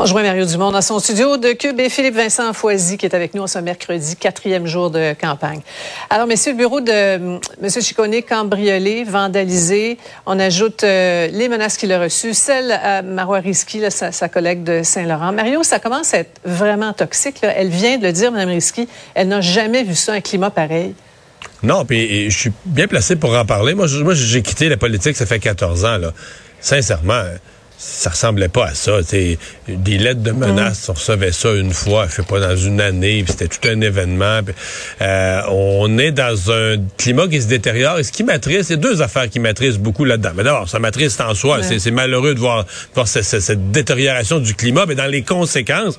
On joint Mario Dumont dans son studio de Cube et Philippe Vincent Foisy qui est avec nous en ce mercredi, quatrième jour de campagne. Alors, messieurs, le bureau de euh, M. Chicone cambriolé, vandalisé. On ajoute euh, les menaces qu'il a reçues, celle à Marois Risky, sa, collègue de Saint-Laurent. Mario, ça commence à être vraiment toxique. Elle vient de le dire, Mme Risky. Elle n'a jamais vu ça, un climat pareil. Non, puis je suis bien placé pour en parler. Moi, j'ai quitté la politique, ça fait 14 ans. Sincèrement, ça ressemblait pas à ça. t'sais. Des lettres de menaces, on recevait ça une fois, je sais pas, dans une année, puis c'était tout un événement. puis, euh, on est dans un climat qui se détériore. Et ce qui m'attriste, il y a deux affaires qui m'attristent beaucoup là-dedans. Mais d'abord, ça m'attriste en soi. C'est- C'est malheureux de voir, de voir ce- ce- cette détérioration du climat, mais dans les conséquences.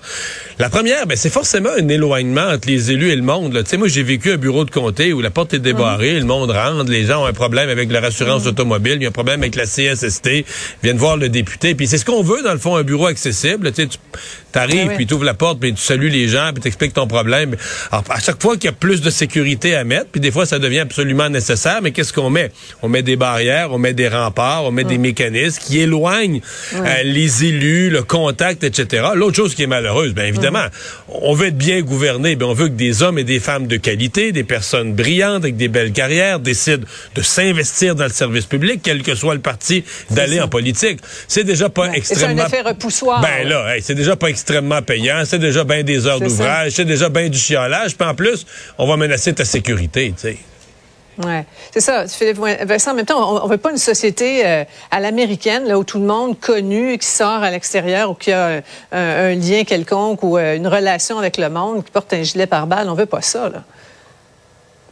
La première, ben, c'est forcément un éloignement entre les élus et le monde. là. Tu sais, moi, j'ai vécu un bureau de comté où la porte est débarrée, le monde rentre, les gens ont un problème avec leur assurance automobile, il y a un problème avec la CSST, viennent voir le député. Puis c'est ce qu'on veut, dans le fond, un bureau accessible. Tu arrives, oui. puis tu ouvres la porte, puis tu salues les gens, puis tu expliques ton problème. Alors, à chaque fois qu'il y a plus de sécurité à mettre, puis des fois, ça devient absolument nécessaire, mais qu'est-ce qu'on met? On met des barrières, on met des remparts, on met des mécanismes qui éloignent euh, les élus, le contact, etc. L'autre chose qui est malheureuse, bien évidemment, on veut être bien gouverné, bien on veut que des hommes et des femmes de qualité, des personnes brillantes avec des belles carrières, décident de s'investir dans le service public, quel que soit le parti, d'aller en politique. C'est déjà pas Ouais. Et c'est un effet repoussoir. Ben là, hey, c'est déjà pas extrêmement payant, c'est déjà bien des heures d'ouvrage, c'est déjà bien du chiolage, puis en plus, on va menacer ta sécurité, tu sais. Ouais, c'est ça, Philippe Vincent. En même temps, on, on veut pas une société euh, à l'américaine là où tout le monde connu qui sort à l'extérieur ou qui a un, un lien quelconque ou euh, une relation avec le monde qui porte un gilet pare-balles. On veut pas ça là.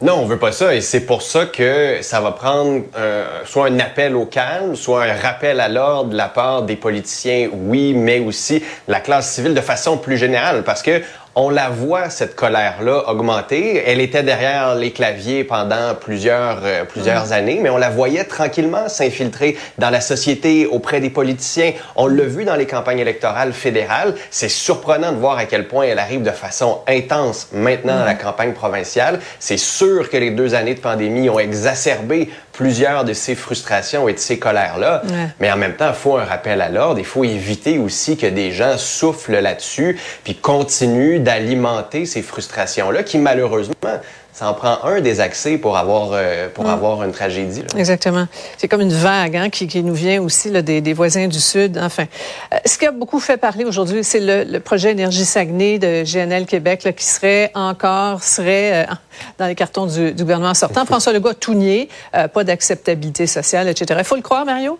Non, on veut pas ça et c'est pour ça que ça va prendre euh, soit un appel au calme, soit un rappel à l'ordre de la part des politiciens, oui, mais aussi la classe civile de façon plus générale parce que on la voit cette colère-là augmenter. Elle était derrière les claviers pendant plusieurs euh, plusieurs années, mais on la voyait tranquillement s'infiltrer dans la société auprès des politiciens. On l'a vu dans les campagnes électorales fédérales. C'est surprenant de voir à quel point elle arrive de façon intense maintenant dans la campagne provinciale. C'est sûr que les deux années de pandémie ont exacerbé plusieurs de ces frustrations et de ces colères-là. Ouais. Mais en même temps, il faut un rappel à l'ordre. Il faut éviter aussi que des gens soufflent là-dessus puis continuent d'alimenter ces frustrations-là qui, malheureusement, ça en prend un des accès pour avoir, euh, pour avoir une tragédie. là. Exactement. C'est comme une vague hein, qui, qui nous vient aussi là, des, des voisins du Sud. Enfin, Euh, ce qui a beaucoup fait parler aujourd'hui, c'est le, le projet Énergie Saguenay de GNL Québec là, qui serait encore serait euh, dans les cartons du, du gouvernement sortant. François Legault a tout nié, euh, pas d'acceptabilité sociale, etc. Il faut le croire, Mario?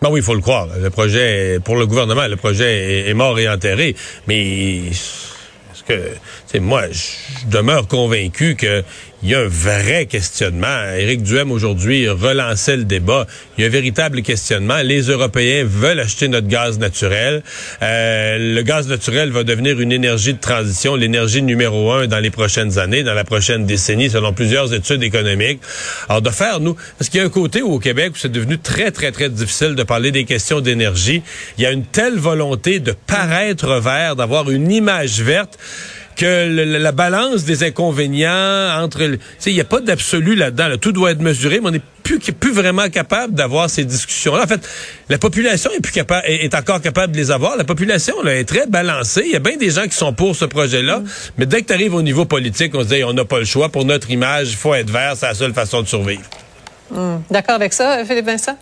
Ben oui, il faut le croire. Le projet, pour le gouvernement, le projet est, est mort et enterré. Mais est-ce que, moi, je demeure convaincu que il y a un vrai questionnement. Éric Duhem aujourd'hui relançait le débat. Il y a un véritable questionnement. Les Européens veulent acheter notre gaz naturel. Euh, le gaz naturel va devenir une énergie de transition, l'énergie numéro un dans les prochaines années, dans la prochaine décennie, selon plusieurs études économiques. Alors de faire nous, parce qu'il y a un côté où au Québec où c'est devenu très très très difficile de parler des questions d'énergie. Il y a une telle volonté de paraître vert, d'avoir une image verte que le- la balance des inconvénients entre... Tu sais, il n'y a pas d'absolu là-dedans. là. Tout doit être mesuré, mais on n'est plus, plus vraiment capable d'avoir ces discussions-là. En fait, la population est, plus capable, est, est encore capable de les avoir. La population là, est très balancée. Il y a bien des gens qui sont pour ce projet-là, mais dès que tu arrives au niveau politique, on se dit, Hey, on n'a pas le choix. Pour notre image, il faut être vert. C'est la seule façon de survivre. D'accord avec ça, Philippe Vincent?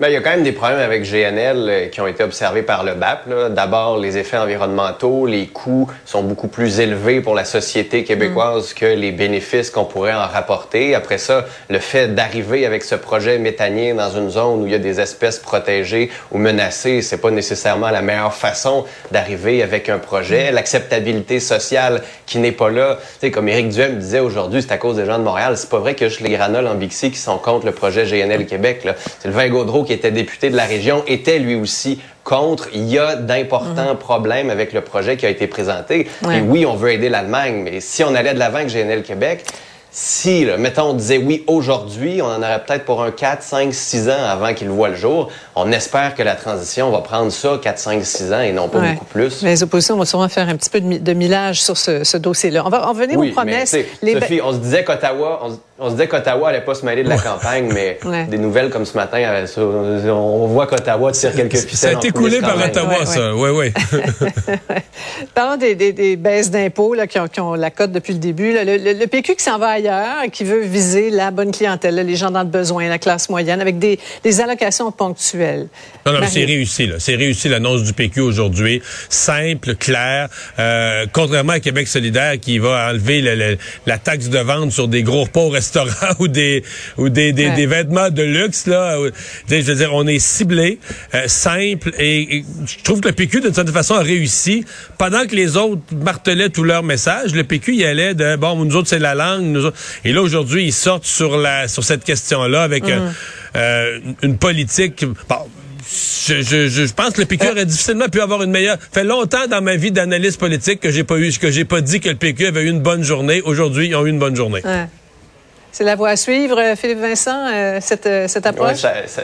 Ben, il y a quand même des problèmes avec GNL euh, qui ont été observés par le BAP. D'abord, les effets environnementaux, les coûts sont beaucoup plus élevés pour la société québécoise que les bénéfices qu'on pourrait en rapporter. Après ça, le fait d'arriver avec ce projet méthanien dans une zone où il y a des espèces protégées ou menacées, c'est pas nécessairement la meilleure façon d'arriver avec un projet. L'acceptabilité sociale qui n'est pas là. Tu sais, comme Éric Duhem disait aujourd'hui, c'est à cause des gens de Montréal. C'est pas vrai que juste les granoles en Bixi qui sont contre le projet GNL Québec. là. C'est le vin Qui était député de la région, était lui aussi contre. Il y a d'importants problèmes avec le projet qui a été présenté. Ouais. Et oui, on veut aider l'Allemagne, mais si on allait de l'avant avec GNL Québec, si, là, mettons, on disait oui aujourd'hui, on en aurait peut-être pour un 4, 5, 6 ans avant qu'il voit le jour. On espère que la transition va prendre ça, 4, 5, 6 ans et non pas Ouais. beaucoup plus. Mais les oppositions vont sûrement faire un petit peu de, de millage sur ce, ce dossier-là. On va en venir aux Oui, mais, promesses. Les Sophie, on se disait qu'Ottawa, on, se- disait qu'Ottawa allait pas se mêler de la campagne, mais Ouais. des nouvelles comme ce matin, euh, on voit qu'Ottawa tire quelques ficelles. Ça a été coulé par. Ottawa, Ouais, ça. Oui, oui. Parlons des, des- des baisses d'impôts là, qui, ont, qui ont la cote depuis le début. là. Le, le- le PQ qui s'en va ailleurs, qui veut viser la bonne clientèle, là, les gens dans le besoin, la classe moyenne, avec des, des allocations ponctuelles. Non, non, c'est réussi, là. C'est réussi l'annonce du PQ aujourd'hui. Simple, clair. Euh, contrairement à Québec solidaire qui va enlever le- le- la taxe de vente sur des gros repas ou des ou des, des, Ouais. des vêtements de luxe, là. Je veux dire, on est ciblé, euh, simple, et, et je trouve que le PQ, d'une certaine façon, a réussi. Pendant que les autres martelaient tous leurs messages, le PQ y allait de, bon, nous autres, c'est la langue. Nous autres. Et là, aujourd'hui, ils sortent sur la sur cette question-là avec euh, euh, une politique... Bon, je, je, je, je pense que le PQ aurait difficilement pu avoir une meilleure. fait longtemps dans ma vie d'analyste politique que j'ai pas eu, que j'ai pas dit que le PQ avait eu une bonne journée. Aujourd'hui, ils ont eu une bonne journée. Ouais. C'est la voie à suivre, euh, Philippe Vincent, euh, cette, euh, cette Ouais, approche? ça, ça-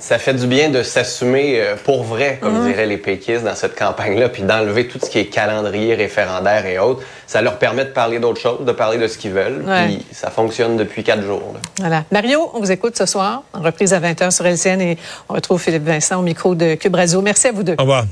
ça fait du bien de s'assumer pour vrai, comme Mhm. diraient les péquistes dans cette campagne-là, puis d'enlever tout ce qui est calendrier référendaire et autres. Ça leur permet de parler d'autres choses, de parler de ce qu'ils veulent, Ouais. puis ça fonctionne depuis quatre jours. là. Voilà. Mario, on vous écoute ce soir, en reprise à 20h sur LCN et on retrouve Philippe Vincent au micro de Cube Radio. Merci à vous deux. Au revoir.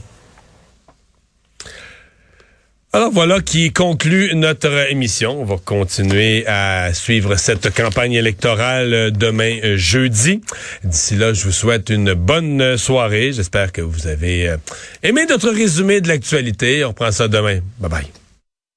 Alors voilà qui conclut notre émission. On va continuer à suivre cette campagne électorale euh, demain euh, jeudi. D'ici là, je vous souhaite une bonne soirée. J'espère que vous avez euh, aimé notre résumé de l'actualité. On reprend ça demain. Bye bye.